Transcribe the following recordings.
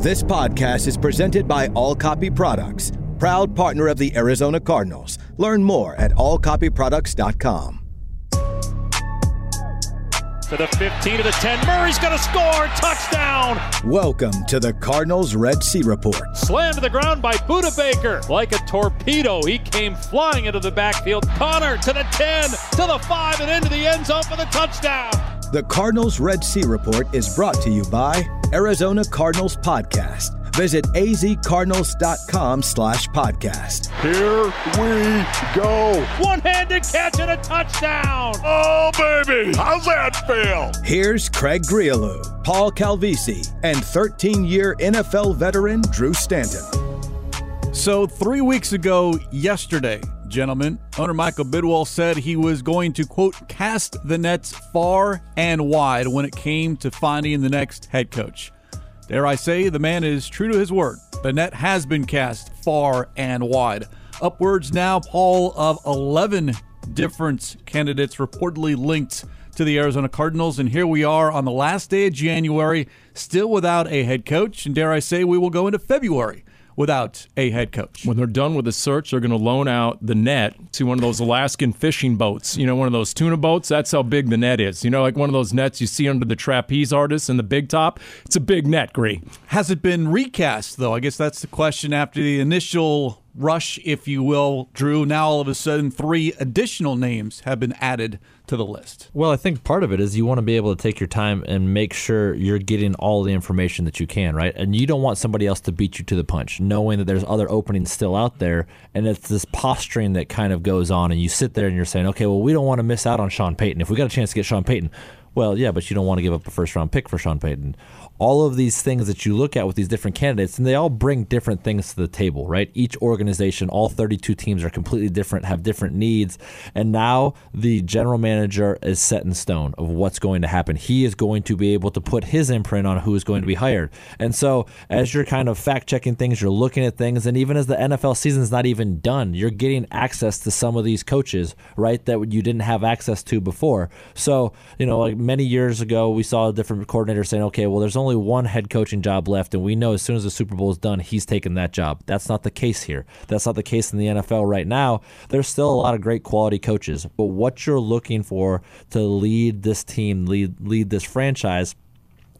This podcast is presented by All Copy Products, proud partner of the Arizona Cardinals. Learn more at allcopyproducts.com. To the 15 to the 10. Murray's going to score. Touchdown. Welcome to the Cardinals Red Sea Report. Slammed to the ground by Budda Baker. Like a torpedo, he came flying into the backfield. Conner to the 10, to the 5, and into the end zone for the touchdown. The Cardinals Red Sea Report is brought to you by Arizona Cardinals Podcast. Visit azcardinals.com slash podcast. Here we go. One-handed catch and a touchdown. Oh, baby. How's that feel? Here's Craig Grialou, Paul Calvisi, and 13-year NFL veteran Drew Stanton. So three weeks ago yesterday, gentlemen, owner Michael Bidwill said he was going to, quote, cast the nets far and wide when it came to finding the next head coach. Dare I say, the man is true to his word. The net has been cast far and wide. Upwards now, Paul, of 11 different candidates reportedly linked to the Arizona Cardinals. And here we are on the last day of January, still without a head coach. And dare I say, we will go into February without a head coach. When they're done with the search, they're going to loan out the net to one of those Alaskan fishing boats. You know, one of those tuna boats. That's how big the net is. You know, like one of those nets you see under the trapeze artists in the big top. It's a big net, Gree. Has it been recast, though? I guess that's the question after the initial rush, if you will, Drew. Now all of a sudden, three additional names have been added to the list. Well, I think part of it is you want to be able to take your time and make sure you're getting all the information that you can, right? And you don't want somebody else to beat you to the punch, knowing that there's other openings still out there. And it's this posturing that kind of goes on, and you sit there and you're saying, okay, well, we don't want to miss out on Sean Payton. If we got a chance to get Sean Payton, well, yeah, but you don't want to give up a first round pick for Sean Payton all of these things that you look at with these different candidates, and they all bring different things to the table, right? Each organization, all 32 teams are completely different, have different needs. And now the general manager is set in stone of what's going to happen. He is going to be able to put his imprint on who is going to be hired. And so, as you're kind of fact checking things, you're looking at things, and even as the NFL season is not even done, you're getting access to some of these coaches, right, that you didn't have access to before. So, you know, like many years ago, we saw a different coordinator saying, okay, well, there's only only one head coaching job left, and we know as soon as the Super Bowl is done, he's taking that job. That's not the case here. That's not the case in the NFL right now. There's still a lot of great quality coaches, but what you're looking for to lead this team, lead lead this franchise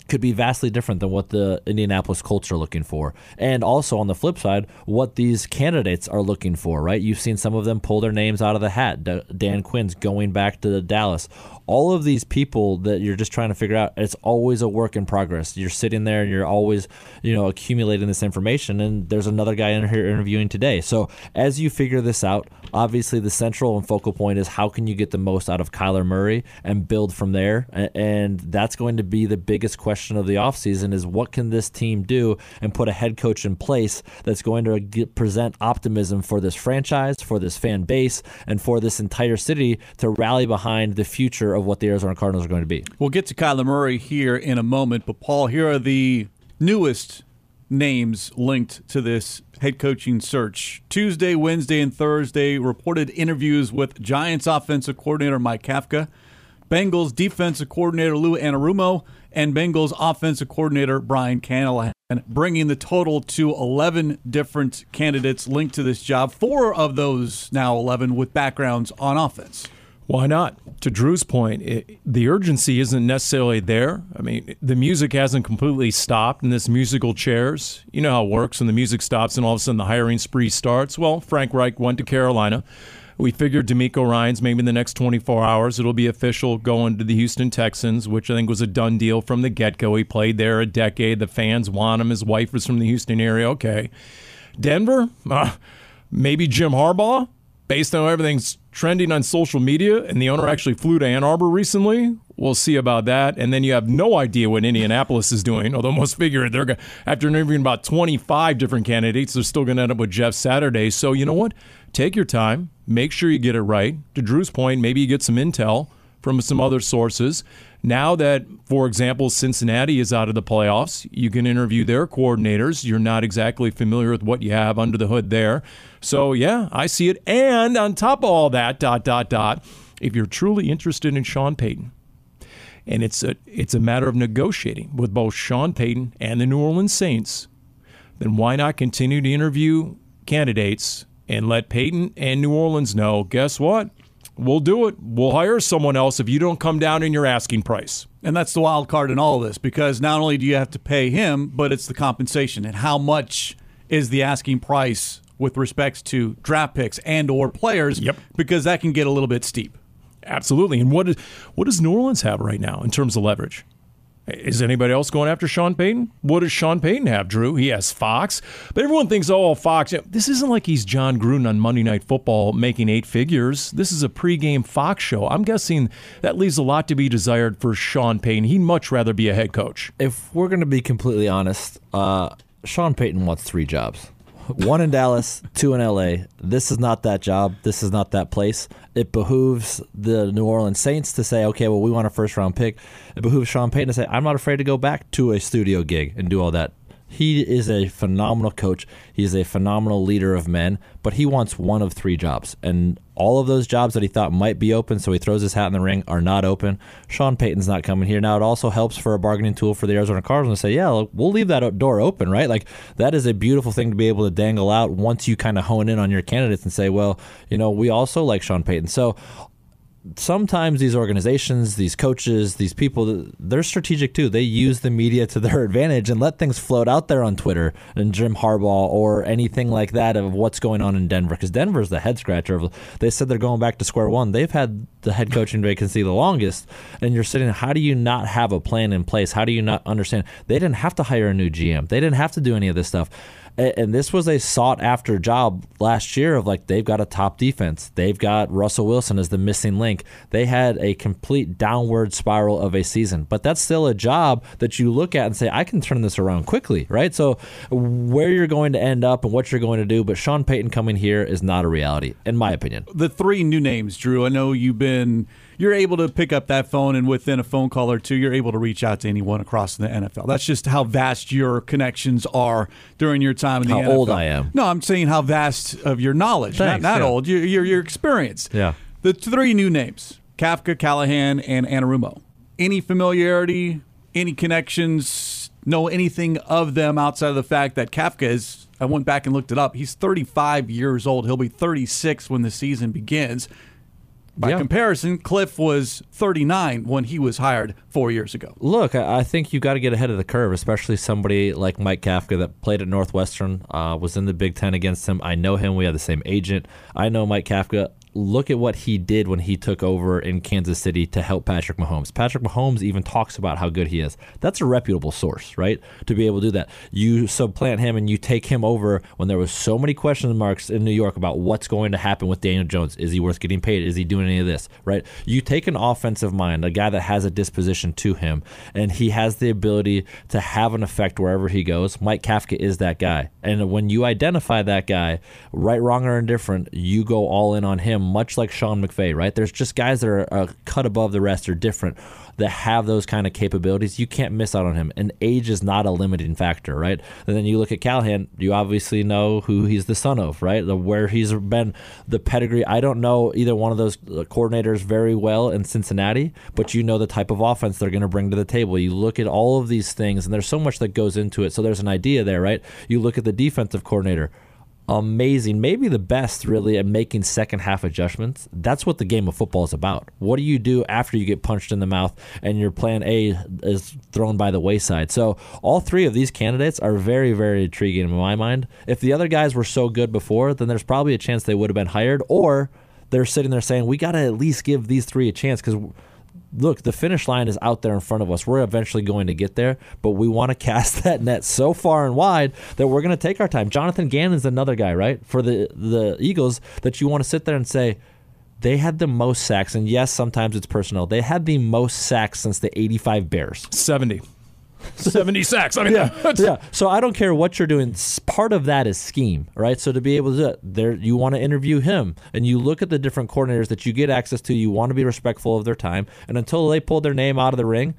could be vastly different than what the Indianapolis Colts are looking for. And also on the flip side, what these candidates are looking for, right? You've seen some of them pull their names out of the hat. Dan Quinn's going back to Dallas all of these people that you're just trying to figure out it's always a work in progress. You're sitting there and you're always you know accumulating this information and there's another guy in here interviewing today. So as you figure this out obviously the central and focal point is how can you get the most out of Kyler Murray and build from there? And that's going to be the biggest question of the offseason is what can this team do and put a head coach in place that's going to get, present optimism for this franchise for this fan base and for this entire city to rally behind the future of what the Arizona Cardinals are going to be. We'll get to Kyler Murray here in a moment, but Paul, here are the newest names linked to this head coaching search. Tuesday, Wednesday, and Thursday reported interviews with Giants offensive coordinator Mike Kafka, Bengals defensive coordinator Lou Anarumo, and Bengals offensive coordinator Brian Callahan, bringing the total to 11 different candidates linked to this job. Four of those now 11 with backgrounds on offense. Why not? To Drew's point, it, the urgency isn't necessarily there. I mean, the music hasn't completely stopped in this musical chairs. You know how it works when the music stops and all of a sudden the hiring spree starts. Well, Frank Reich went to Carolina. We figured DeMeco Ryans maybe in the next 24 hours it'll be official going to the Houston Texans, which I think was a done deal from the get go. He played there a decade. The fans want him. His wife was from the Houston area. Okay. Denver, uh, maybe Jim Harbaugh based on everything's trending on social media, and the owner actually flew to Ann Arbor recently. We'll see about that. And then you have no idea what Indianapolis is doing, although most figure they're going after interviewing about 25 different candidates, they're still going to end up with Jeff Saturday. So, you know what? Take your time, make sure you get it right. To Drew's point, maybe you get some intel from some other sources. Now that, for example, Cincinnati is out of the playoffs, you can interview their coordinators. You're not exactly familiar with what you have under the hood there. So, yeah, I see it. And on top of all that, dot, dot, dot, if you're truly interested in Sean Payton, and it's a it's a matter of negotiating with both Sean Payton and the New Orleans Saints, then why not continue to interview candidates and let Payton and New Orleans know, guess what? We'll do it. We'll hire someone else if you don't come down in your asking price. And that's the wild card in all of this because not only do you have to pay him, but it's the compensation and how much is the asking price with respects to draft picks and or players. Yep. Because that can get a little bit steep. Absolutely. And what is what does New Orleans have right now in terms of leverage? Is anybody else going after Sean Payton? What does Sean Payton have, Drew? He has Fox. But everyone thinks, oh, Fox. This isn't like he's Jon Gruden on Monday Night Football making eight figures. This is a pregame Fox show. I'm guessing that leaves a lot to be desired for Sean Payton. He'd much rather be a head coach. If we're going to be completely honest, uh, Sean Payton wants three jobs one in Dallas, two in LA. This is not that job. This is not that place. It behooves the New Orleans Saints to say, okay, well, we want a first round pick. It behooves Sean Payton to say, I'm not afraid to go back to a studio gig and do all that. He is a phenomenal coach. He's a phenomenal leader of men, but he wants one of three jobs. And all of those jobs that he thought might be open, so he throws his hat in the ring, are not open. Sean Payton's not coming here. Now, it also helps for a bargaining tool for the Arizona Cardinals to say, yeah, we'll leave that door open, right? Like, that is a beautiful thing to be able to dangle out once you kind of hone in on your candidates and say, well, you know, we also like Sean Payton. So sometimes these organizations, these coaches, these people, they're strategic too. They use the media to their advantage and let things float out there on Twitter and Jim Harbaugh or anything like that of what's going on in Denver. Because Denver's the head scratcher. They said they're going back to square one. They've had the head coaching vacancy the longest, and you're sitting. How do you not have a plan in place? How do you not understand? They didn't have to hire a new GM. They didn't have to do any of this stuff and this was a sought after job last year of like they've got a top defense. They've got Russell Wilson as the missing link. They had a complete downward spiral of a season, but that's still a job that you look at and say, I can turn this around quickly, right? So where you're going to end up and what you're going to do, but Sean Payton coming here is not a reality, in my opinion. The three new names, Drew, I know you've been you're able to pick up that phone and within a phone call or two, you're able to reach out to anyone across the NFL. That's just how vast your connections are during your time in the how NFL. How old I am. No, I'm saying how vast of your knowledge, Thanks, not, not yeah. old, your, your, your experience. Yeah. The three new names, Kafka, Callahan, and Anarumo. Any familiarity, any connections, know anything of them outside of the fact that Kafka is, I went back and looked it up, he's 35 years old. He'll be 36 when the season begins. By Yeah. comparison, Kliff was 39 when he was hired four years ago. Look, I think you got to get ahead of the curve, especially somebody like Mike Kafka that played at Northwestern, uh, was in the Big Ten against him. I know him. We have the same agent. I know Mike Kafka. Look at what he did when he took over in Kansas City to help Patrick Mahomes. Patrick Mahomes even talks about how good he is. That's a reputable source, right? To be able to do that. You supplant him and you take him over when there was so many question marks in New York about what's going to happen with Daniel Jones. Is he worth getting paid? Is he doing any of this, right? You take an offensive mind, a guy that has a disposition to him, and he has the ability to have an effect wherever he goes. Mike Kafka is that guy. And when you identify that guy, right, wrong, or indifferent, you go all in on him, much like Sean McVay, right? There's just guys that are uh, cut above the rest, are different, that have those kind of capabilities. You can't miss out on him. And age is not a limiting factor, right? And then you look at Callahan, you obviously know who he's the son of, right? The, where he's been, the pedigree. I don't know either one of those uh, coordinators very well in Cincinnati, but you know the type of offense they're going to bring to the table. You look at all of these things, and there's so much that goes into it. So there's an idea there, right? You look at the defensive coordinator amazing, maybe the best really at making second half adjustments. That's what the game of football is about. What do you do after you get punched in the mouth and your plan A is thrown by the wayside? So all three of these candidates are very, very intriguing in my mind. If the other guys were so good before, then there's probably a chance they would have been hired or they're sitting there saying, we got to at least give these three a chance because look, the finish line is out there in front of us. We're eventually going to get there, but we want to cast that net so far and wide that we're going to take our time. Jonathan Gannon's another guy, right, for the the Eagles that you want to sit there and say they had the most sacks, and yes, sometimes it's personnel. They had the most sacks since the '85 Bears. 70. 70 sacks. I mean, that's- yeah. So I don't care what you're doing. Part of that is scheme, right? So to be able to there, you want to interview him, and you look at the different coordinators that you get access to. You want to be respectful of their time, and until they pull their name out of the ring,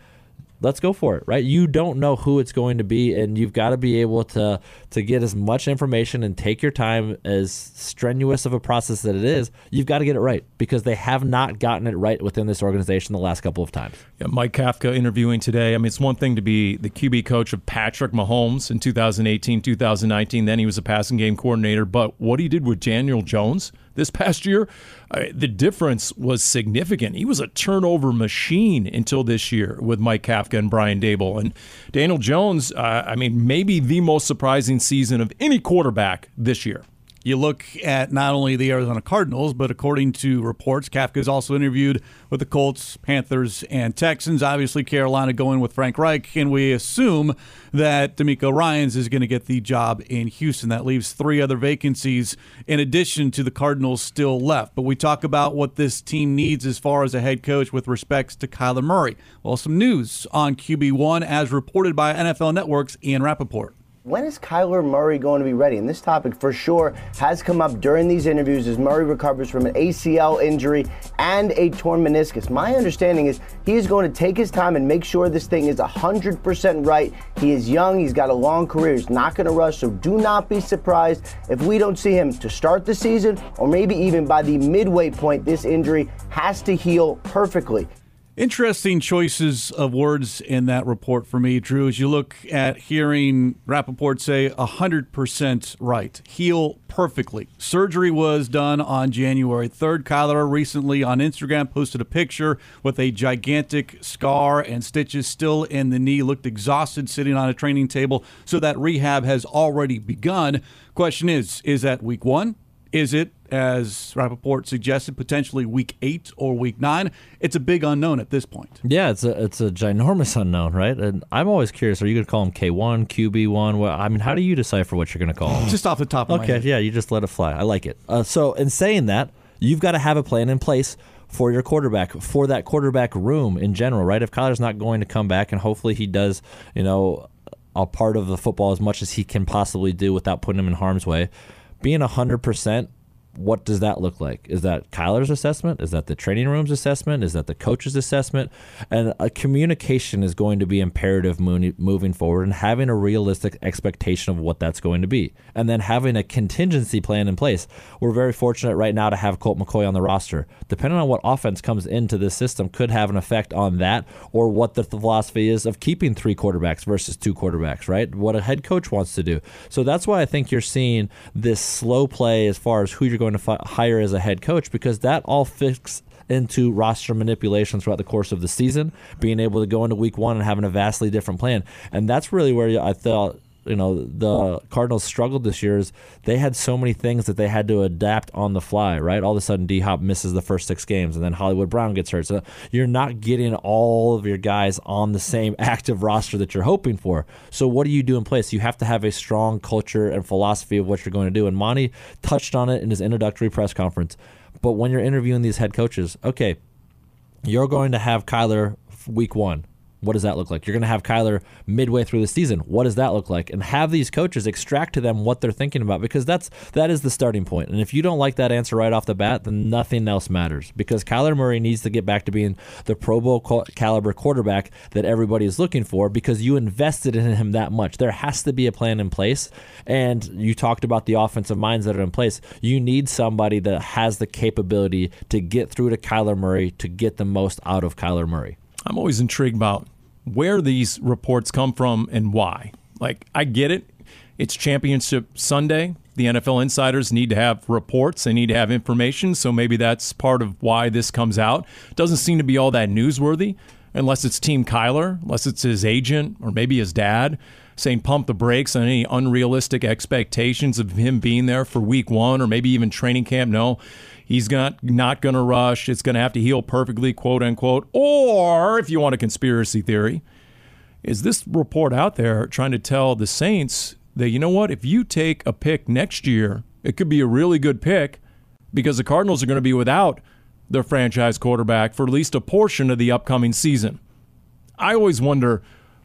let's go for it, right? You don't know who it's going to be, and you've got to be able to to get as much information and take your time. As strenuous of a process that it is, you've got to get it right because they have not gotten it right within this organization the last couple of times. Mike Kafka interviewing today. I mean, it's one thing to be the QB coach of Patrick Mahomes in 2018, 2019. Then he was a passing game coordinator. But what he did with Daniel Jones this past year, uh, the difference was significant. He was a turnover machine until this year with Mike Kafka and Brian Daboll. And Daniel Jones, uh, I mean, maybe the most surprising season of any quarterback this year. You look at not only the Arizona Cardinals, but according to reports, Kafka is also interviewed with the Colts, Panthers, and Texans. Obviously, Carolina going with Frank Reich, and we assume that DeMeco Ryans is going to get the job in Houston. That leaves three other vacancies in addition to the Cardinals still left. But we talk about what this team needs as far as a head coach with respects to Kyler Murray. Well, some news on QB1 as reported by NFL Network's Ian Rapoport. When is Kyler Murray going to be ready? And this topic for sure has come up during these interviews as Murray recovers from an ACL injury and a torn meniscus. My understanding is he is going to take his time and make sure this thing is 100% right. He is young, he's got a long career, he's not going to rush, so do not be surprised if we don't see him to start the season or maybe even by the midway point. This injury has to heal perfectly. Interesting choices of words in that report for me, Drew, as you look at hearing Rapoport say 100% right, heal perfectly. Surgery was done on January 3rd. Kyler recently on Instagram posted a picture with a gigantic scar and stitches still in the knee, looked exhausted sitting on a training table, so that rehab has already begun. Question is, is that week one? Is it, as Rapoport suggested, potentially week eight or week nine? It's a big unknown at this point. Yeah, it's a it's a ginormous unknown, right? And I'm always curious: Are you going to call him K1, QB1? Well, I mean, how do you decipher what you're going to call him? Just off the top of okay, my head. yeah, you just let it fly. I like it. Uh, so, in saying that, you've got to have a plan in place for your quarterback, for that quarterback room in general, right? If Kyler's not going to come back, and hopefully he does, you know, a part of the football as much as he can possibly do without putting him in harm's way, being 100% what does that look like? Is that Kyler's assessment? Is that the training room's assessment? Is that the coach's assessment? And a communication is going to be imperative moving forward and having a realistic expectation of what that's going to be. And then having a contingency plan in place. We're very fortunate right now to have Colt McCoy on the roster. Depending on what offense comes into this system could have an effect on that or what the philosophy is of keeping three quarterbacks versus two quarterbacks, right? What a head coach wants to do. So that's why I think you're seeing this slow play as far as who you're going to fi- hire as a head coach because that all fits into roster manipulation throughout the course of the season, being able to go into week one and having a vastly different plan. And that's really where I thought you know the Cardinals struggled this year is they had so many things that they had to adapt on the fly. Right, all of a sudden D Hop misses the first six games, and then Hollywood Brown gets hurt. So you're not getting all of your guys on the same active roster that you're hoping for. So what do you do in place? You have to have a strong culture and philosophy of what you're going to do. And Monti touched on it in his introductory press conference. But when you're interviewing these head coaches, okay, you're going to have Kyler week one. What does that look like? You're going to have Kyler midway through the season. What does that look like? And have these coaches extract to them what they're thinking about because that's that is the starting point. And if you don't like that answer right off the bat, then nothing else matters because Kyler Murray needs to get back to being the Pro Bowl caliber quarterback that everybody is looking for because you invested in him that much. There has to be a plan in place. And you talked about the offensive minds that are in place. You need somebody that has the capability to get through to Kyler Murray to get the most out of Kyler Murray. I'm always intrigued about where these reports come from and why. Like, I get it. It's championship Sunday. The NFL insiders need to have reports, they need to have information. So maybe that's part of why this comes out. Doesn't seem to be all that newsworthy unless it's Team Kyler, unless it's his agent or maybe his dad saying pump the brakes on any unrealistic expectations of him being there for week one or maybe even training camp. No, he's not, not going to rush. It's going to have to heal perfectly, quote unquote. Or if you want a conspiracy theory, is this report out there trying to tell the Saints that, you know what, if you take a pick next year, it could be a really good pick because the Cardinals are going to be without their franchise quarterback for at least a portion of the upcoming season. I always wonder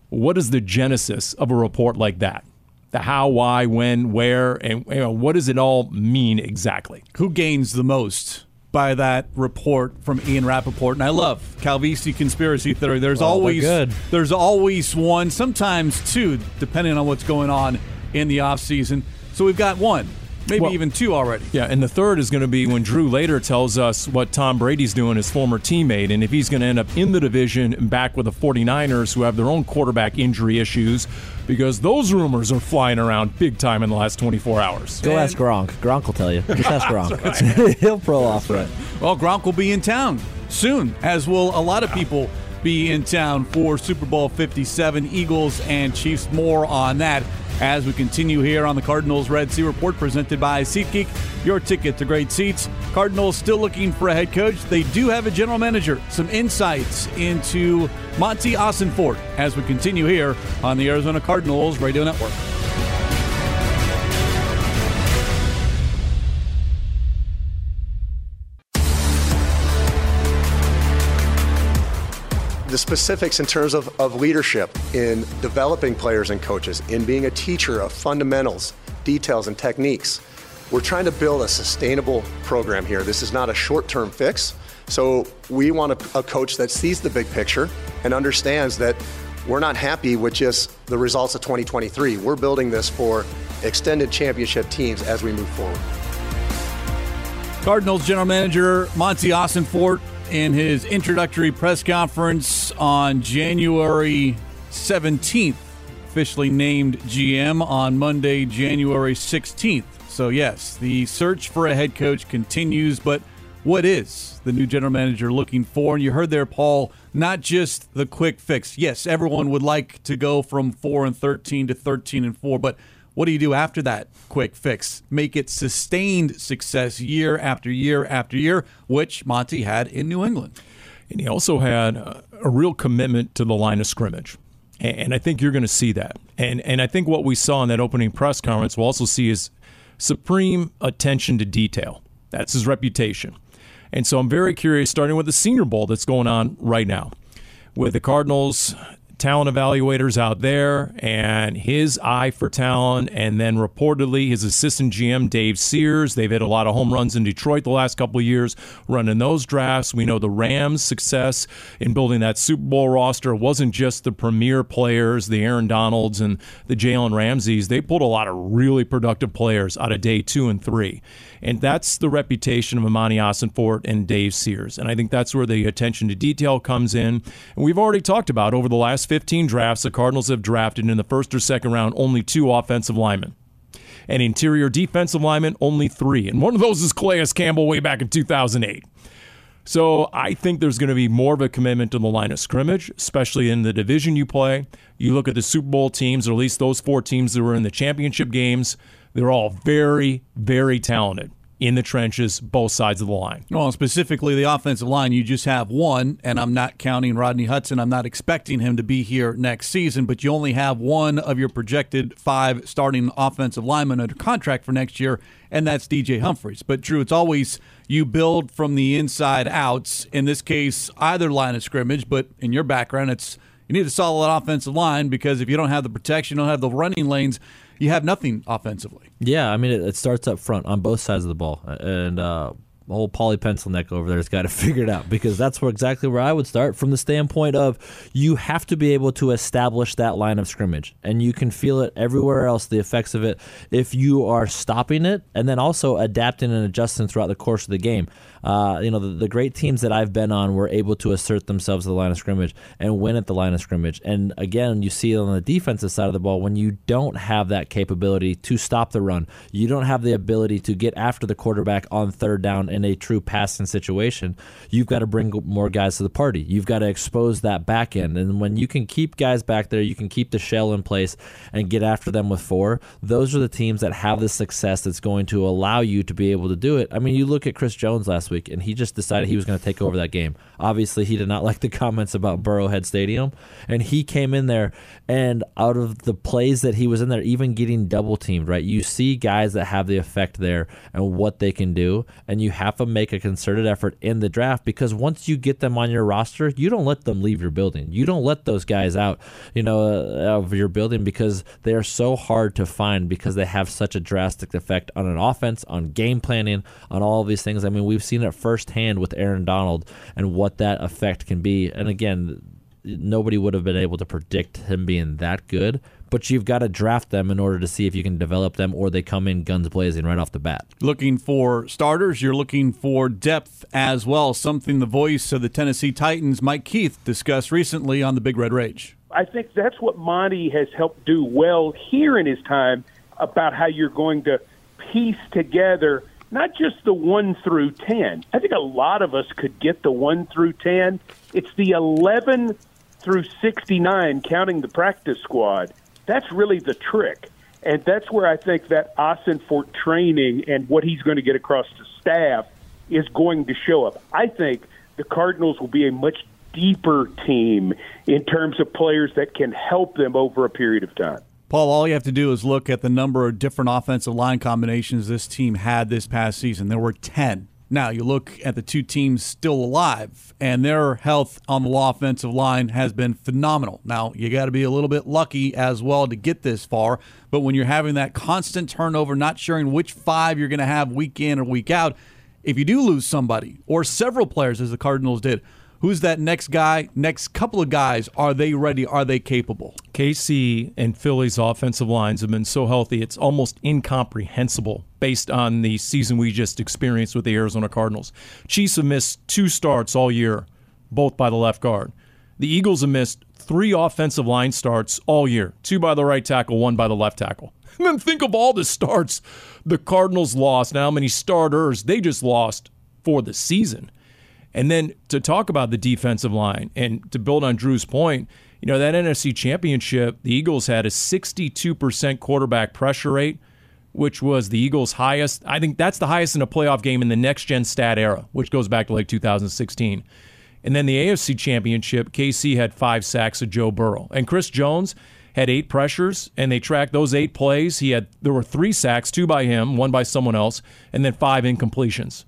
what is the genesis of a report like that? The how, why, when, where, and you know, what does it all mean exactly? Who gains the most by that report from Ian Rapoport? And I love Calvisi conspiracy theory. There's well, always good. there's always one, sometimes two, depending on what's going on in the offseason. So we've got one. maybe Well- even two already. Yeah, and the third is going to be when Drew later tells us what Tom Brady's doing, his former teammate, and if he's going to end up in the division and back with the 49ers, who have their own quarterback injury issues, because those rumors are flying around big time in the last 24 hours. Go ask Gronk. Gronk will tell you. Just ask Gronk. He'll pro off it. Well, Gronk will be in town soon, as will a lot of people be in town for Super Bowl 57. Eagles and Chiefs. More on that as we continue here on the Cardinals Red Sea Report presented by SeatGeek. Your ticket to great seats. Cardinals still looking for a head coach. They do have a general manager. Some insights into Monti Ossenfort as we continue here on the Arizona Cardinals Radio Network. The specifics in terms of, of leadership in developing players and coaches, in being a teacher of fundamentals, details, and techniques. We're trying to build a sustainable program here. This is not a short term fix. So we want a, a coach that sees the big picture and understands that we're not happy with just the results of 2023. We're building this for extended championship teams as we move forward. Cardinals general manager Monti Ossenfort in his introductory press conference on January 17th, officially named GM on Monday, January 16th. So, yes, the search for a head coach continues, but what is the new general manager looking for? And you heard there, Paul, not just the quick fix. Yes, everyone would like to go from 4 and 13 to 13 and 4, but what do you do after that quick fix? Make it sustained success year after year after year, which Monti had in New England. And he also had a, a real commitment to the line of scrimmage. And, and I think you're going to see that. And, and I think what we saw in that opening press conference, we'll also see is supreme attention to detail. That's his reputation. And so I'm very curious, starting with the Senior Bowl that's going on right now, with the Cardinals talent evaluators out there and his eye for talent. And then reportedly, his assistant GM, Dave Sears. They've hit a lot of home runs in Detroit the last couple of years running those drafts. We know the Rams' success in building that Super Bowl roster wasn't just the premier players, the Aaron Donalds and the Jalen Ramseys. They pulled a lot of really productive players out of day two and three. And that's the reputation of Amani Ossenfort and Dave Sears. And I think that's where the attention to detail comes in. And we've already talked about over the last 15 drafts, the Cardinals have drafted in the first or second round only two offensive linemen. And interior defensive linemen, only three. And one of those is Calais Campbell way back in 2008. So I think there's going to be more of a commitment to the line of scrimmage, especially in the division you play. You look at the Super Bowl teams, or at least those four teams that were in the championship games, they're all very, very talented in the trenches, both sides of the line. Well, specifically the offensive line, you just have one, and I'm not counting Rodney Hudson. I'm not expecting him to be here next season, but you only have one of your projected five starting offensive linemen under contract for next year, and that's DJ Humphries. But Drew, it's always you build from the inside outs, In this case, either line of scrimmage, but in your background, it's you need a solid offensive line because if you don't have the protection, you don't have the running lanes, you have nothing offensively. Yeah, I mean, it, it starts up front on both sides of the ball, and uh, old Paulie Pencil Neck over there has got to figure it out because that's where exactly where I would start from the standpoint of you have to be able to establish that line of scrimmage, and you can feel it everywhere else. The effects of it if you are stopping it, and then also adapting and adjusting throughout the course of the game. Uh, you know, the, the great teams that I've been on were able to assert themselves at the line of scrimmage and win at the line of scrimmage. And again, you see on the defensive side of the ball when you don't have that capability to stop the run, you don't have the ability to get after the quarterback on third down in a true passing situation. You've got to bring more guys to the party. You've got to expose that back end. And when you can keep guys back there, you can keep the shell in place and get after them with four. Those are the teams that have the success that's going to allow you to be able to do it. I mean, you look at Chris Jones last week, and he just decided he was going to take over that game. Obviously, he did not like the comments about Burrowhead Stadium, and he came in there, and out of the plays that he was in there, even getting double teamed, right? You see guys that have the effect there and what they can do, and you have to make a concerted effort in the draft because once you get them on your roster, you don't let them leave your building. You don't let those guys out, you know, uh, of your building because they are so hard to find because they have such a drastic effect on an offense, on game planning, on all of these things. I mean, we've seen it firsthand with Aaron Donald and what that effect can be. And again, nobody would have been able to predict him being that good. but you've got to draft them in order to see if you can develop them or they come in guns blazing right off the bat. Looking for starters, you're looking for depth as well, something the voice of the Tennessee Titans, Mike Keith, discussed recently on the Big Red Rage. I think that's what Monti has helped do well here in his time about how you're going to piece together not just the 1 through 10. I think a lot of us could get the 1 through 10. It's the 11 through 69, counting the practice squad. That's really the trick. And that's where I think that Ossenfort training and what he's going to get across to staff is going to show up. I think the Cardinals will be a much deeper team in terms of players that can help them over a period of time. Paul, all you have to do is look at the number of different offensive line combinations this team had this past season. There were 10. Now, you look at the two teams still alive, and their health on the offensive line has been phenomenal. Now, you got to be a little bit lucky as well to get this far, but when you're having that constant turnover, not sure which five you're going to have week in or week out, if you do lose somebody or several players, as the Cardinals did, Who's that next guy? Next couple of guys, are they ready? Are they capable? KC and Philly's offensive lines have been so healthy, it's almost incomprehensible based on the season we just experienced with the Arizona Cardinals. Chiefs have missed two starts all year, both by the left guard. The Eagles have missed three offensive line starts all year two by the right tackle, one by the left tackle. And then think of all the starts the Cardinals lost, and how many starters they just lost for the season. And then to talk about the defensive line and to build on Drew's point, you know, that NFC championship, the Eagles had a 62% quarterback pressure rate, which was the Eagles' highest. I think that's the highest in a playoff game in the next gen stat era, which goes back to like 2016. And then the AFC championship, KC had five sacks of Joe Burrow. And Chris Jones had eight pressures, and they tracked those eight plays. He had there were three sacks, two by him, one by someone else, and then five incompletions.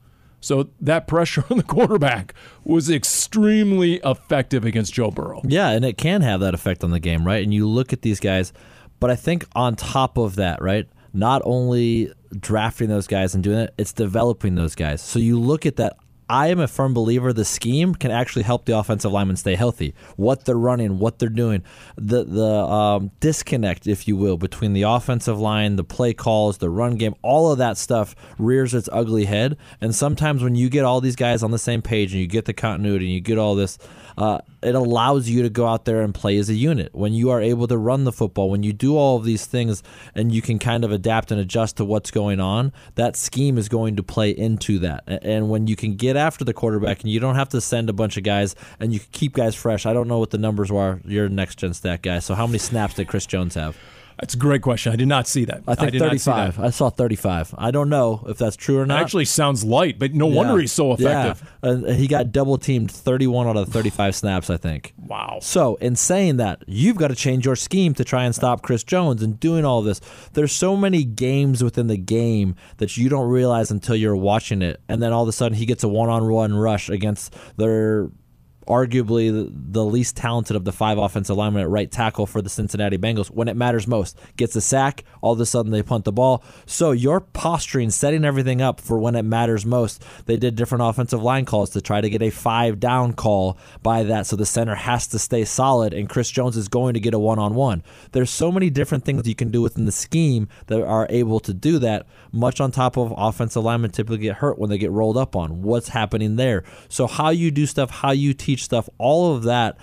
So that pressure on the quarterback was extremely effective against Joe Burrow. Yeah, and it can have that effect on the game, right? And you look at these guys, but I think on top of that, right? Not only drafting those guys and doing it, it's developing those guys. So you look at that I am a firm believer the scheme can actually help the offensive linemen stay healthy. What they're running, what they're doing, the the um, disconnect, if you will, between the offensive line, the play calls, the run game, all of that stuff rears its ugly head. And sometimes when you get all these guys on the same page and you get the continuity and you get all this, uh, it allows you to go out there and play as a unit. When you are able to run the football, when you do all of these things and you can kind of adapt and adjust to what's going on, that scheme is going to play into that. And when you can get after the quarterback and you don't have to send a bunch of guys and you keep guys fresh, I don't know what the numbers were. You're next gen stat guy. So how many snaps did Chris Jones have? That's a great question. I did not see that. I think I 35. I saw 35. I don't know if that's true or not. It actually sounds light, but no yeah. wonder he's so effective. Yeah. Uh, he got double teamed 31 out of 35 snaps, I think. Wow. So, in saying that, you've got to change your scheme to try and stop Chris Jones and doing all this. There's so many games within the game that you don't realize until you're watching it. And then all of a sudden he gets a one on one rush against their arguably the least talented of the five offensive linemen at right tackle for the Cincinnati Bengals when it matters most. Gets a sack, all of a sudden they punt the ball. So you're posturing, setting everything up for when it matters most. They did different offensive line calls to try to get a five down call by that. So the center has to stay solid, and Chris Jones is going to get a one on one. There's so many different things you can do within the scheme that are able to do that, much on top of offensive linemen typically get hurt when they get rolled up on. What's happening there? So how you do stuff, how you teach teach stuff, all of that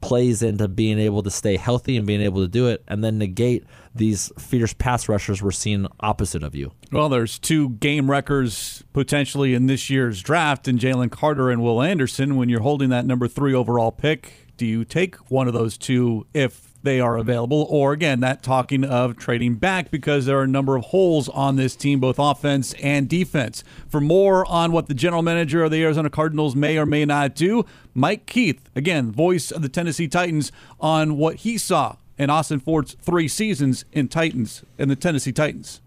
plays into being able to stay healthy and being able to do it and then negate these fierce pass rushers we're seeing opposite of you. Well, there's two game records potentially in this year's draft in Jalen Carter and Will Anderson. When you're holding that number three overall pick, do you take one of those two if they are available, or again, that talking of trading back because there are a number of holes on this team, both offense and defense. For more on what the general manager of the Arizona Cardinals may or may not do, Mike Keith, again, voice of the Tennessee Titans, on what he saw in Ossenfort's three seasons in Titans in the Tennessee Titans.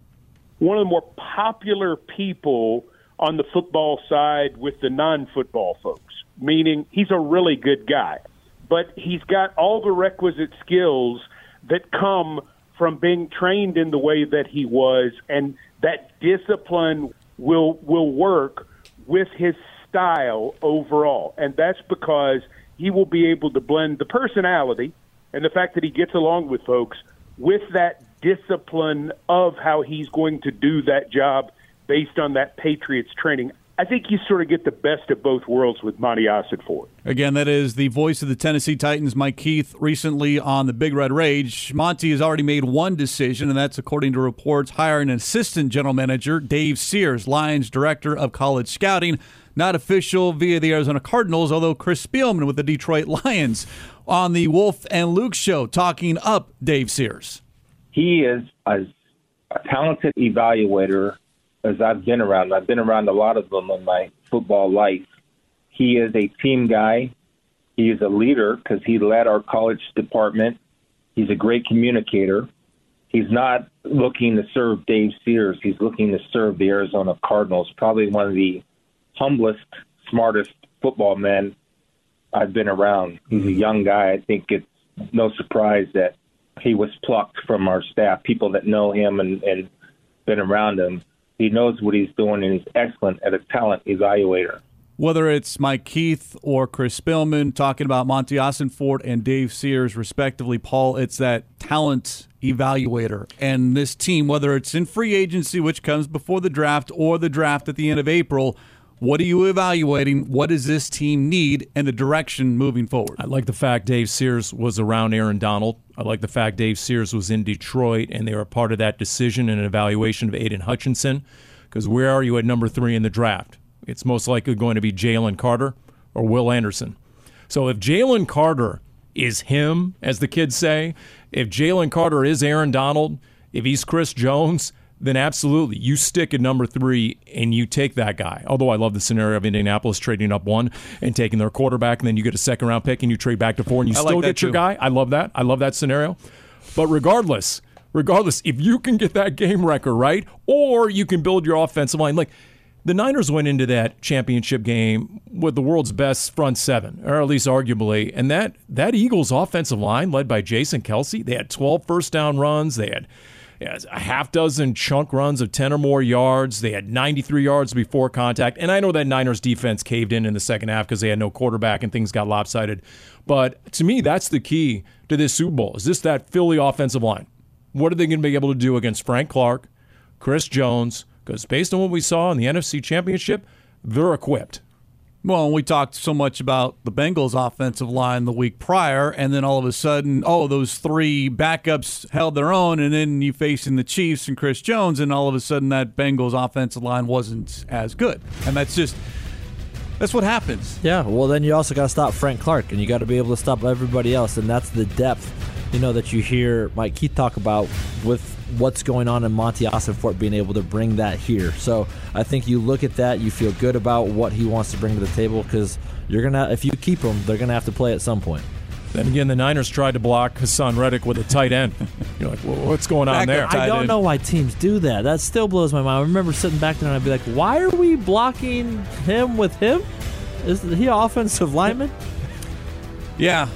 One of the more popular people on the football side with the non-football folks, meaning he's a really good guy but he's got all the requisite skills that come from being trained in the way that he was, and that discipline will will work with his style overall, and that's because he will be able to blend the personality and the fact that he gets along with folks with that discipline of how he's going to do that job based on that Patriots training. I think you sort of get the best of both worlds with Monti Ossenfort. Again, that is the voice of the Tennessee Titans, Mike Keith, recently on the Big Red Rage. Monti has already made one decision, and that's according to reports hiring an assistant general manager, Dave Sears, Lions director of college scouting. Not official via the Arizona Cardinals, although Chris Spielman with the Detroit Lions on the Wolf and Luke show talking up Dave Sears. He is as a talented evaluator as I've been around. I've been around a lot of them in my football life. He is a team guy. He is a leader because he led our college department. He's a great communicator. He's not looking to serve Dave Sears. He's looking to serve the Arizona Cardinals. Probably one of the humblest, smartest football men I've been around. He's a mm-hmm. young guy. I think it's no surprise that he was plucked from our staff, people that know him and, and been around him. He knows what he's doing, and he's excellent at a talent evaluator. Whether it's Mike Keith or Chris Spielman talking about Monti Ossenfort and Dave Sears, respectively, Paul, it's that talent evaluator. And this team, whether it's in free agency, which comes before the draft, or the draft at the end of April, what are you evaluating? What does this team need and the direction moving forward? I like the fact Dave Sears was around Aaron Donald. I like the fact Dave Sears was in Detroit and they were part of that decision and evaluation of Aidan Hutchinson. Because where are you at number three in the draft? It's most likely going to be Jalen Carter or Will Anderson. So if Jalen Carter is him, as the kids say, if Jalen Carter is Aaron Donald, if he's Chris Jones, then absolutely you stick at number three and you take that guy. Although I love the scenario of Indianapolis trading up one and taking their quarterback, and then you get a second round pick and you trade back to four and you I still like get that your guy. I love that. I love that scenario. But regardless, regardless, if you can get that game record right, or you can build your offensive line, like the Niners went into that championship game with the world's best front seven, or at least arguably, and that that Eagles offensive line led by Jason Kelce, they had 12 first down runs, they had a half dozen chunk runs of 10 or more yards. They had 93 yards before contact. And I know that Niners defense caved in in the second half because they had no quarterback and things got lopsided. But to me, that's the key to this Super Bowl. Is this that Philly offensive line? What are they going to be able to do against Frank Clark, Chris Jones? Because based on what we saw in the NFC Championship, they're equipped. Well, we talked so much about the Bengals' offensive line the week prior, and then all of a sudden, oh, those three backups held their own, and then you facing the Chiefs and Chris Jones, and all of a sudden that Bengals' offensive line wasn't as good, and that's just that's what happens. Yeah, well, then you also got to stop Frank Clark, and you got to be able to stop everybody else, and that's the depth, you know, that you hear Mike Keith talk about with what's going on in Monti Ossenfort being able to bring that here. So I think you look at that, you feel good about what he wants to bring to the table because you're gonna, if you keep him, they're gonna have to play at some point. Then again, the Niners tried to block Haason Reddick with a tight end. You're like, well, what's going on there? I don't know why teams do that. That still blows my mind. I remember sitting back there and I'd be like, why are we blocking him with him? Is he an offensive lineman? Yeah.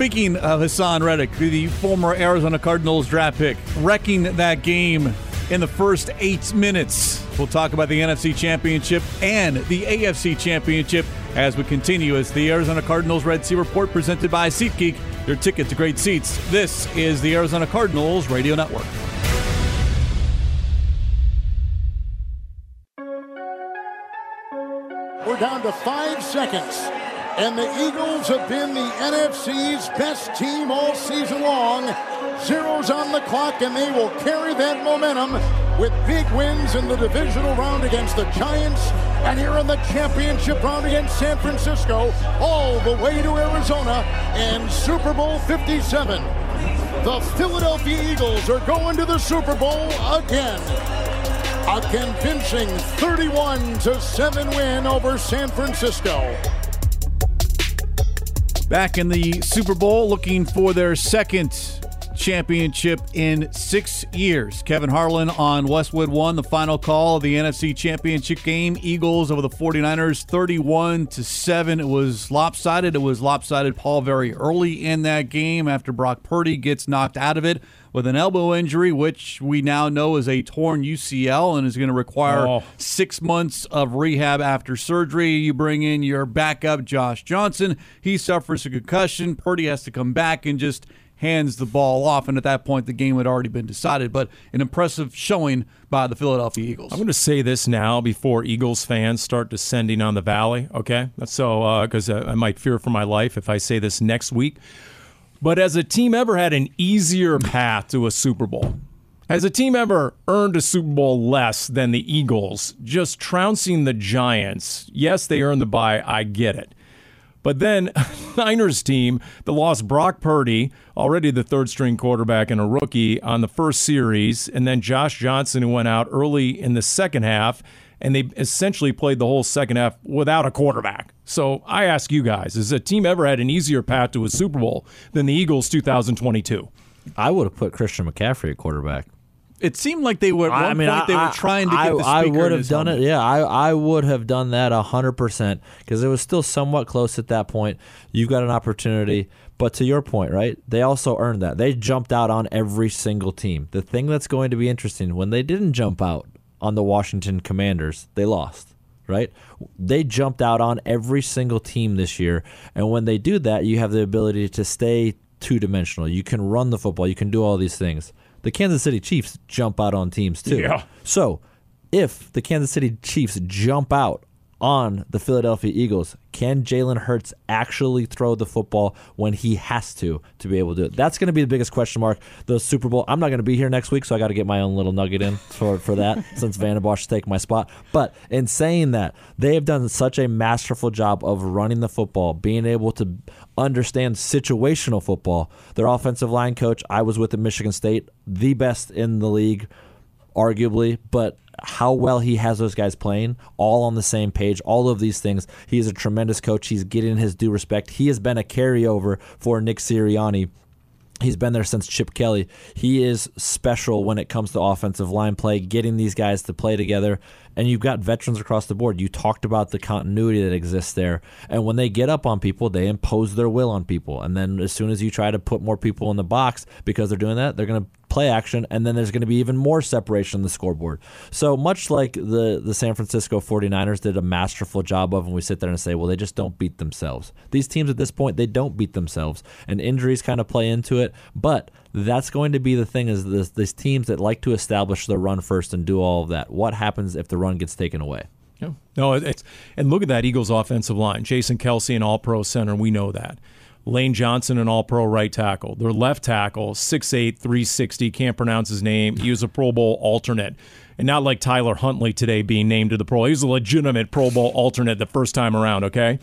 Speaking of Haason Reddick, the former Arizona Cardinals draft pick, wrecking that game in the first eight minutes. We'll talk about the NFC Championship and the AFC Championship as we continue as the Arizona Cardinals Red Sea Report presented by SeatGeek, your ticket to great seats. This is the Arizona Cardinals Radio Network. We're down to five seconds. And the Eagles have been the NFC's best team all season long. Zeros on the clock, and they will carry that momentum with big wins in the divisional round against the Giants and here in the championship round against San Francisco, all the way to Arizona and Super Bowl 57. The Philadelphia Eagles are going to the Super Bowl again. A convincing 31 to 7 win over San Francisco. Back in the Super Bowl, looking for their second championship in six years. Kevin Harlan on Westwood One, the final call of the NFC Championship game. Eagles over the 49ers, 31 to 7. It was lopsided. It was lopsided, Paul, very early in that game after Brock Purdy gets knocked out of it with an elbow injury, which we now know is a torn UCL and is going to require Oh. six months of rehab after surgery. You bring in your backup, Josh Johnson. He suffers a concussion. Purdy has to come back and just hands the ball off, and at that point the game had already been decided. But an impressive showing by the Philadelphia Eagles. I'm going to say this now before Eagles fans start descending on the valley. Okay, so because uh, I might fear for my life if I say this next week. But has a team ever had an easier path to a Super Bowl? Has a team ever earned a Super Bowl less than the Eagles? Just trouncing the Giants. Yes, they earned the bye. I get it. But then Niners team that lost Brock Purdy, already the third string quarterback and a rookie on the first series, and then Josh Johnson who went out early in the second half, and they essentially played the whole second half without a quarterback. So I ask you guys, has a team ever had an easier path to a Super Bowl than the Eagles 2022? I would have put Christian McCaffrey at quarterback. It seemed like they were. At one I mean, point I, they were trying to I, get the I would have done helmet. it. Yeah, I, I would have done that hundred percent because it was still somewhat close at that point. You've got an opportunity, but to your point, right? They also earned that. They jumped out on every single team. The thing that's going to be interesting when they didn't jump out on the Washington Commanders, they lost. Right? They jumped out on every single team this year, and when they do that, you have the ability to stay two dimensional. You can run the football. You can do all these things. The Kansas City Chiefs jump out on teams too. Yeah. So, if the Kansas City Chiefs jump out on the Philadelphia Eagles, can Jalen Hurts actually throw the football when he has to to be able to do it? That's going to be the biggest question mark. The Super Bowl. I'm not going to be here next week, so I got to get my own little nugget in for for that since Van Bosch is taking my spot. But in saying that, they have done such a masterful job of running the football, being able to understand situational football. Their offensive line coach, I was with at Michigan State, the best in the league arguably, but how well he has those guys playing, all on the same page, all of these things. He is a tremendous coach. He's getting his due respect. He has been a carryover for Nick Sirianni. He's been there since Chip Kelly. He is special when it comes to offensive line play, getting these guys to play together. And you've got veterans across the board. You talked about the continuity that exists there. And when they get up on people, they impose their will on people. And then as soon as you try to put more people in the box because they're doing that, they're going to play action, and then there's going to be even more separation on the scoreboard. So much like the the San Francisco 49ers did a masterful job of, and we sit there and say, well, they just don't beat themselves. These teams at this point, they don't beat themselves, and injuries kind of play into it. But that's going to be the thing is this, these teams that like to establish the run first and do all of that. What happens if the run gets taken away? Yeah. No, it's and look at that Eagles offensive line. Jason Kelce, an all pro center, we know that. Lane Johnson, an all pro right tackle. Their left tackle, 6'8, 360, can't pronounce his name. He was a Pro Bowl alternate. And not like Tyler Huntley today being named to the Pro. He was a legitimate Pro Bowl alternate the first time around, okay?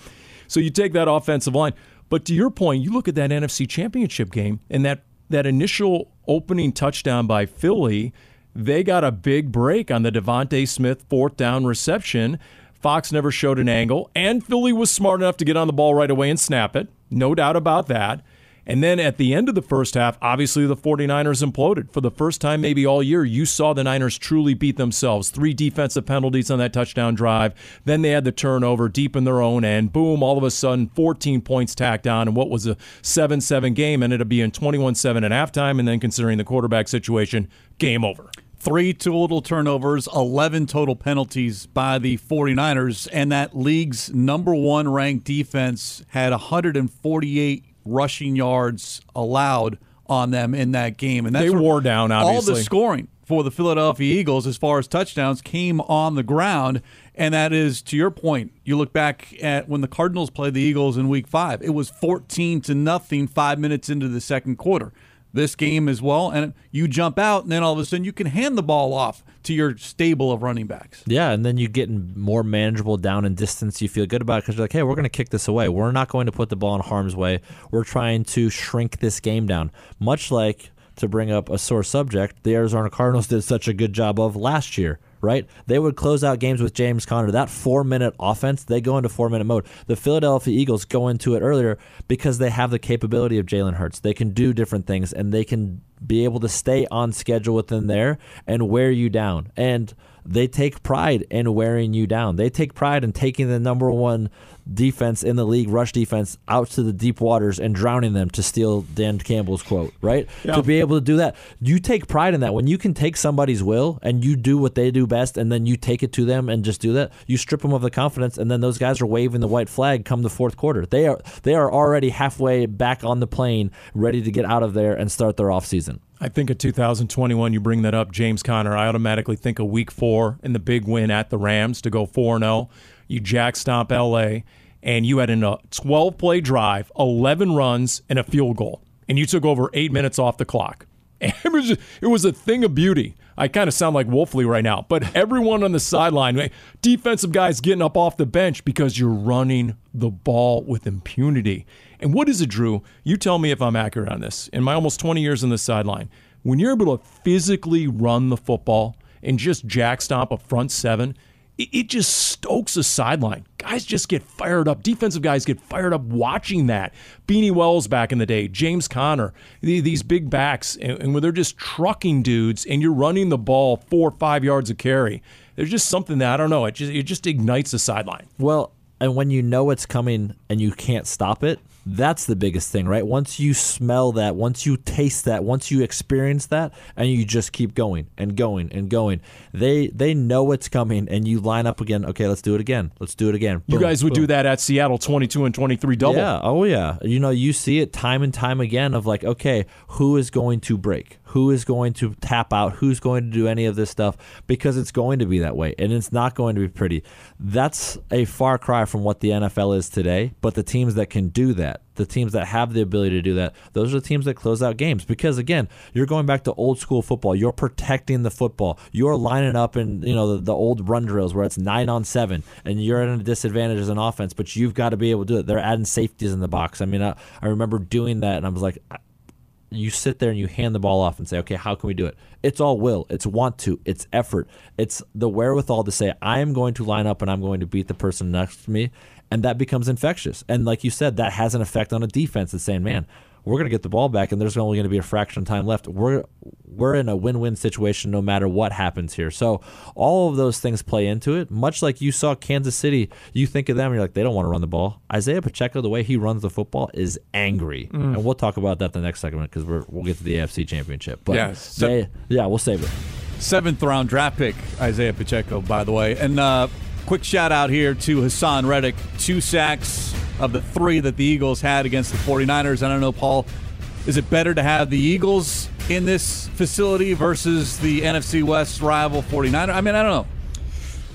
So you take that offensive line. But to your point, you look at that NFC championship game and that, that initial opening touchdown by Philly, they got a big break on the DeVonta Smith fourth down reception. Fox never showed an angle, and Philly was smart enough to get on the ball right away and snap it. No doubt about that. And then at the end of the first half, obviously the 49ers imploded. For the first time, maybe all year, you saw the Niners truly beat themselves. Three defensive penalties on that touchdown drive. Then they had the turnover deep in their own end. Boom, all of a sudden, 14 points tacked on. And what was a 7 7 game ended up being 21 7 at halftime. And then considering the quarterback situation, game over. Three total turnovers, 11 total penalties by the 49ers, and that league's number one ranked defense had 148 rushing yards allowed on them in that game. And that's They wore down, All the scoring for the Philadelphia Eagles, as far as touchdowns, came on the ground. And that is, to your point, you look back at when the Cardinals played the Eagles in week five, it was 14 to nothing five minutes into the second quarter. This game as well, and you jump out, and then all of a sudden you can hand the ball off to your stable of running backs. Yeah, and then you get more manageable down and distance. You feel good about it because you're like, hey, we're going to kick this away. We're not going to put the ball in harm's way. We're trying to shrink this game down. Much like, to bring up a sore subject, the Arizona Cardinals did such a good job of last year, right? They would close out games with James Conner. That four minute offense, they go into four minute mode. The Philadelphia Eagles go into it earlier because they have the capability of Jalen Hurts. They can do different things and they can be able to stay on schedule within there and wear you down. And they take pride in wearing you down. They take pride in taking the number one defense in the league, rush defense, out to the deep waters and drowning them, to steal Dan Campbell's quote, right? Yeah. To be able to do that. You take pride in that. When you can take somebody's will and you do what they do best, and then you take it to them and just do that. You strip them of the confidence, and then those guys are waving the white flag come the fourth quarter. They are they are already halfway back on the plane, ready to get out of there and start their off season. I think of 2021, you bring that up, James Conner. I automatically think of week four and the big win at the Rams to go 4 0. You jack stomp LA, and you had a 12 play drive, 11 runs, and a field goal. And you took over eight minutes off the clock. it was, just, it was a thing of beauty. I kind of sound like Wolfley right now, but everyone on the sideline, defensive guys getting up off the bench because you're running the ball with impunity. And what is it, Drew? You tell me if I'm accurate on this. In my almost 20 years on the sideline, when you're able to physically run the football and just jack stomp a front seven, it, just stokes a sideline. Guys just get fired up. Defensive guys get fired up watching that. Beanie Wells back in the day, James Conner, these big backs, and, and when they're just trucking dudes and you're running the ball four or five yards of carry, there's just something that I don't know. It just it just ignites the sideline. Well, and when you know it's coming and you can't stop it, that's the biggest thing, right? Once you smell that, once you taste that, once you experience that, and you just keep going and going and going, they they know it's coming, and you line up again. Okay, let's do it again. Let's do it again. Boom, you guys would boom. do that at Seattle, twenty-two and twenty-three double. Yeah. Oh yeah. You know, you see it time and time again of like, okay, who is going to break? Who is going to tap out? Who's going to do any of this stuff? Because it's going to be that way, and it's not going to be pretty. That's a far cry from what the NFL is today. But the teams that can do that the teams that have the ability to do that, those are the teams that close out games. Because again, you're going back to old school football. You're protecting the football. You're lining up in you know the, the old run drills where it's nine on seven, and you're at a disadvantage as an offense, but you've got to be able to do it. They're adding safeties in the box. I mean, I, I remember doing that, and I was like. You sit there and you hand the ball off and say, okay, how can we do it? It's all will, it's want to, it's effort, it's the wherewithal to say, I am going to line up and I'm going to beat the person next to me and that becomes infectious. And like you said, that has an effect on a defense that's saying, man, we're going to get the ball back, and there's only going to be a fraction of time left. We're we're in a win-win situation no matter what happens here. So all of those things play into it. Much like you saw Kansas City, you think of them, you're like, they don't want to run the ball. Isaiah Pacheco, the way he runs the football, is angry, mm. and we'll talk about that the next segment because we'll get to the AFC Championship. But yeah, they, yeah, we'll save it. Seventh round draft pick, Isaiah Pacheco, by the way, and. uh Quick shout out here to Haason Reddick. Two sacks of the three that the Eagles had against the 49ers. I don't know, Paul, is it better to have the Eagles in this facility versus the NFC West rival 49er? I mean, I don't know.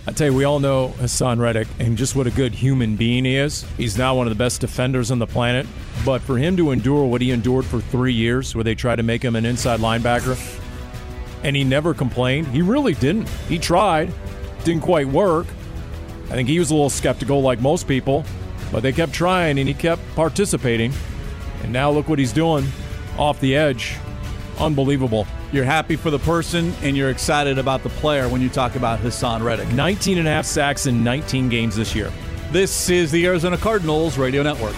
I tell you, we all know Haason Reddick and just what a good human being he is. He's now one of the best defenders on the planet. But for him to endure what he endured for three years, where they tried to make him an inside linebacker, and he never complained, he really didn't. He tried, didn't quite work. I think he was a little skeptical, like most people, but they kept trying and he kept participating. And now look what he's doing off the edge. Unbelievable. You're happy for the person and you're excited about the player when you talk about Haason Reddick. 19 and a half sacks in 19 games this year. This is the Arizona Cardinals Radio Network.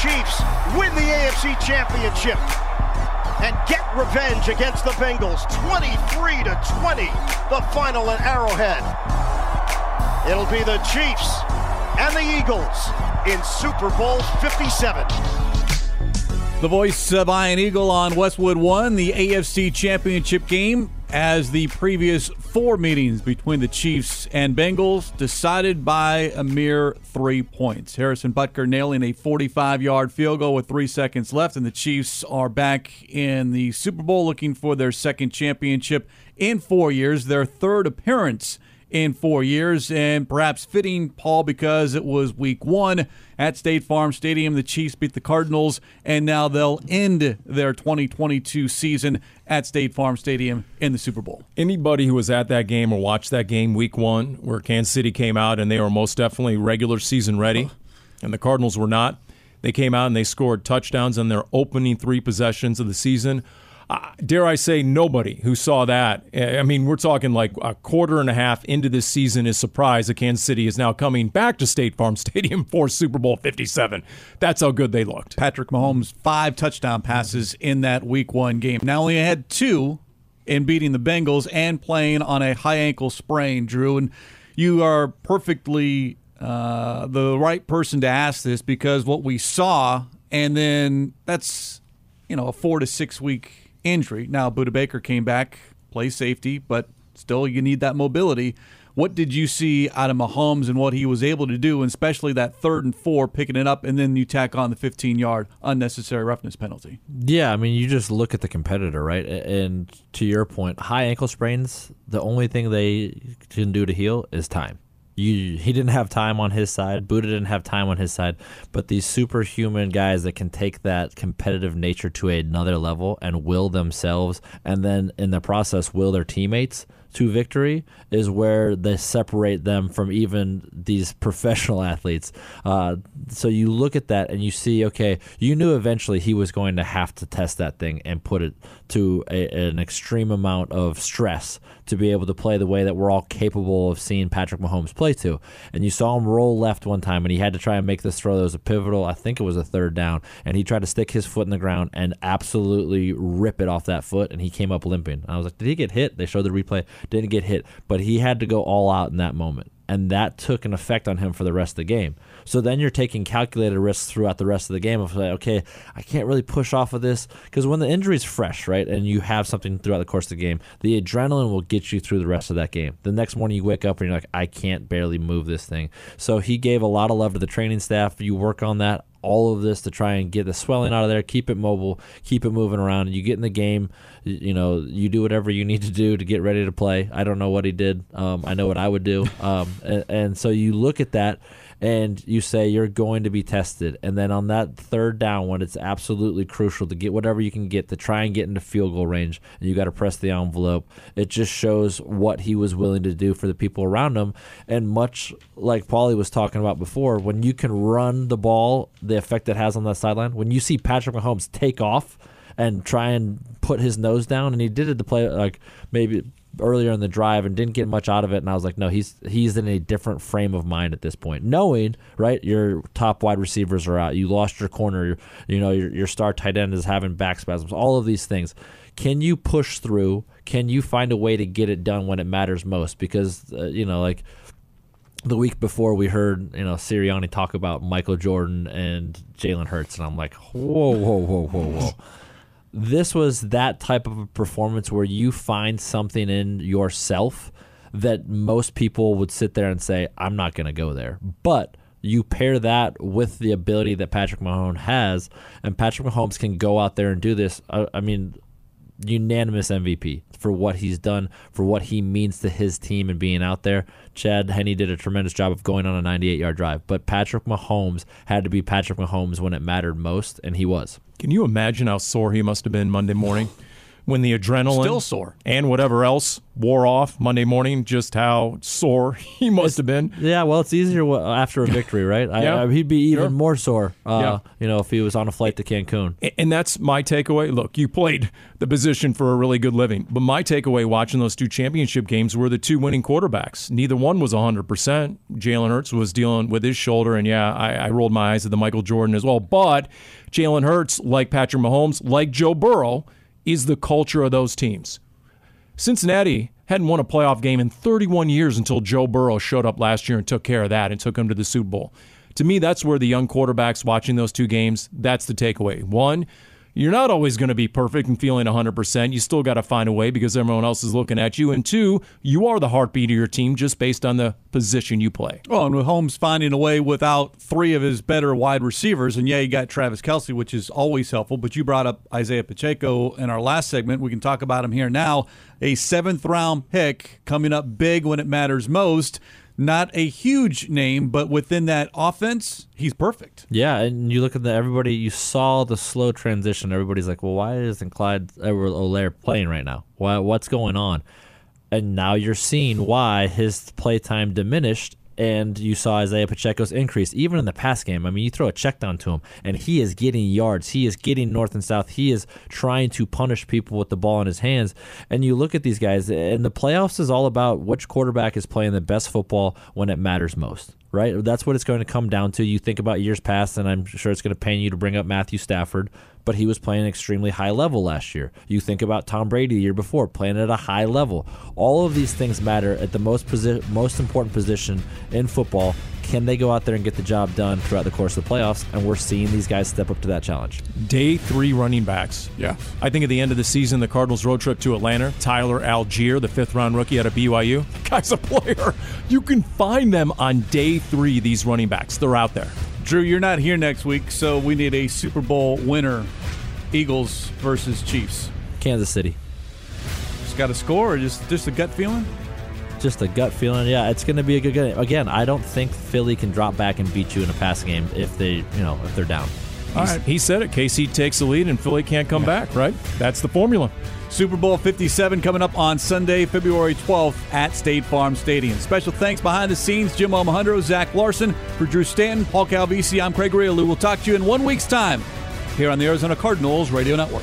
Chiefs win the AFC Championship and get revenge against the Bengals 23 to 20, the final at Arrowhead. It'll be the Chiefs and the Eagles in Super Bowl 57. The voice of Ian Eagle on Westwood One, the AFC Championship game as the previous four meetings between the Chiefs and Bengals decided by a mere three points. Harrison Butker nailing a 45 yard field goal with three seconds left, and the Chiefs are back in the Super Bowl looking for their second championship in four years, their third appearance in four years, and perhaps fitting, Paul, because it was week one at State Farm Stadium. The Chiefs beat the Cardinals, and now they'll end their 2022 season at State Farm Stadium in the Super Bowl. Anybody who was at that game or watched that game week one, where Kansas City came out and they were most definitely regular season ready, and the Cardinals were not. They came out and they scored touchdowns on their opening three possessions of the season uh, dare I say, nobody who saw that. I mean, we're talking like a quarter and a half into this season is surprised that Kansas City is now coming back to State Farm Stadium for Super Bowl 57. That's how good they looked. Patrick Mahomes, five touchdown passes in that week one game. Now, only had two in beating the Bengals and playing on a high ankle sprain, Drew. And you are perfectly uh, the right person to ask this because what we saw, and then that's, you know, a four to six week injury. Now, Budda Baker came back, play safety, but still you need that mobility. What did you see out of Mahomes and what he was able to do, and especially that third and four, picking it up, and then you tack on the 15 yard unnecessary roughness penalty? Yeah, I mean, you just look at the competitor, right? And to your point, high ankle sprains, the only thing they can do to heal is time. You, he didn't have time on his side. Budda didn't have time on his side. But these superhuman guys that can take that competitive nature to another level and will themselves, and then in the process, will their teammates – to victory is where they separate them from even these professional athletes. Uh, so you look at that and you see, okay, you knew eventually he was going to have to test that thing and put it to a, an extreme amount of stress to be able to play the way that we're all capable of seeing Patrick Mahomes play to. And you saw him roll left one time and he had to try and make this throw that was a pivotal, I think it was a third down, and he tried to stick his foot in the ground and absolutely rip it off that foot and he came up limping. I was like, did he get hit? They showed the replay didn't get hit, but he had to go all out in that moment. And that took an effect on him for the rest of the game. So then you're taking calculated risks throughout the rest of the game of like, okay, I can't really push off of this because when the injury is fresh, right, and you have something throughout the course of the game, the adrenaline will get you through the rest of that game. The next morning you wake up and you're like, I can't barely move this thing. So he gave a lot of love to the training staff. You work on that all of this to try and get the swelling out of there, keep it mobile, keep it moving around. You get in the game, you know, you do whatever you need to do to get ready to play. I don't know what he did. Um, I know what I would do. Um, and, and so you look at that and you say you're going to be tested. And then on that third down, when it's absolutely crucial to get whatever you can get to try and get into field goal range, and you got to press the envelope, it just shows what he was willing to do for the people around him. And much like Paulie was talking about before, when you can run the ball, the effect it has on that sideline, when you see Patrick Mahomes take off and try and put his nose down, and he did it to play like maybe earlier in the drive and didn't get much out of it. And I was like, no, he's he's in a different frame of mind at this point, knowing right your top wide receivers are out, you lost your corner, you know your your star tight end is having back spasms, all of these things. Can you push through? Can you find a way to get it done when it matters most? Because uh, you know, like the week before we heard you know Sirianni talk about Michael Jordan and Jalen Hurts, and I'm like, whoa, whoa, whoa, whoa, whoa this was that type of a performance where you find something in yourself that most people would sit there and say, I'm not going to go there. But you pair that with the ability that Patrick Mahomes has, and Patrick Mahomes can go out there and do this. I, I mean, unanimous MVP for what he's done, for what he means to his team and being out there. Chad Henne did a tremendous job of going on a 98 yard drive, but Patrick Mahomes had to be Patrick Mahomes when it mattered most, and he was. Can you imagine how sore he must have been Monday morning? When the adrenaline still sore and whatever else wore off Monday morning, just how sore he must have been. Yeah, well, it's easier after a victory, right? yeah. I, I, he'd be even sure. more sore, uh, yeah. you know, if he was on a flight to Cancun. And that's my takeaway. Look, you played the position for a really good living, but my takeaway watching those two championship games were the two winning quarterbacks. Neither one was 100%. Jalen Hurts was dealing with his shoulder, and yeah, I, I rolled my eyes at the Michael Jordan as well. But Jalen Hurts, like Patrick Mahomes, like Joe Burrow, is the culture of those teams. Cincinnati hadn't won a playoff game in 31 years until Joe Burrow showed up last year and took care of that and took them to the Super Bowl. To me, that's where the young quarterbacks watching those two games, that's the takeaway. One, you're not always going to be perfect and feeling 100%. You still got to find a way because everyone else is looking at you. And two, you are the heartbeat of your team just based on the position you play. Well, and with Holmes finding a way without three of his better wide receivers, and yeah, you got Travis Kelce, which is always helpful, but you brought up Isaiah Pacheco in our last segment. We can talk about him here now. A seventh round pick coming up big when it matters most not a huge name, but within that offense, he's perfect. Yeah, and you look at the everybody. You saw the slow transition. Everybody's like, "Well, why isn't Clyde Edwards-Helaire playing right now? Why? What's going on?" And now you're seeing why his playtime diminished and you saw Isaiah Pacheco's increase even in the pass game. I mean, you throw a check down to him, and he is getting yards. He is getting north and south. He is trying to punish people with the ball in his hands. And you look at these guys, and the playoffs is all about which quarterback is playing the best football when it matters most right? That's what it's going to come down to. You think about years past, and I'm sure it's going to pain you to bring up Matthew Stafford, but he was playing extremely high level last year. You think about Tom Brady the year before, playing at a high level. All of these things matter at the most posi- most important position in football. Can they go out there and get the job done throughout the course of the playoffs? And we're seeing these guys step up to that challenge. Day three running backs. Yeah. I think at the end of the season, the Cardinals road trip to Atlanta, Tyler Allgeier, the fifth round rookie out of BYU, guy's a player. You can find them on day three, these running backs. They're out there. Drew, you're not here next week, so we need a Super Bowl winner. Eagles versus Chiefs. Kansas City. Just got a score or just just a gut feeling? Just a gut feeling. Yeah, it's going to be a good game. Again, I don't think Philly can drop back and beat you in a passing game if they, you know, if they're down. All right. He said it. KC takes the lead and Philly can't come back, right? That's the formula. Super Bowl 57 coming up on Sunday, February 12th at State Farm Stadium. Special thanks behind the scenes, Jim Almohandro, Zach Larson, for Drew Stanton, Paul Calvisi. I'm Craig Grialou. We'll talk to you in one week's time here on the Arizona Cardinals Radio Network.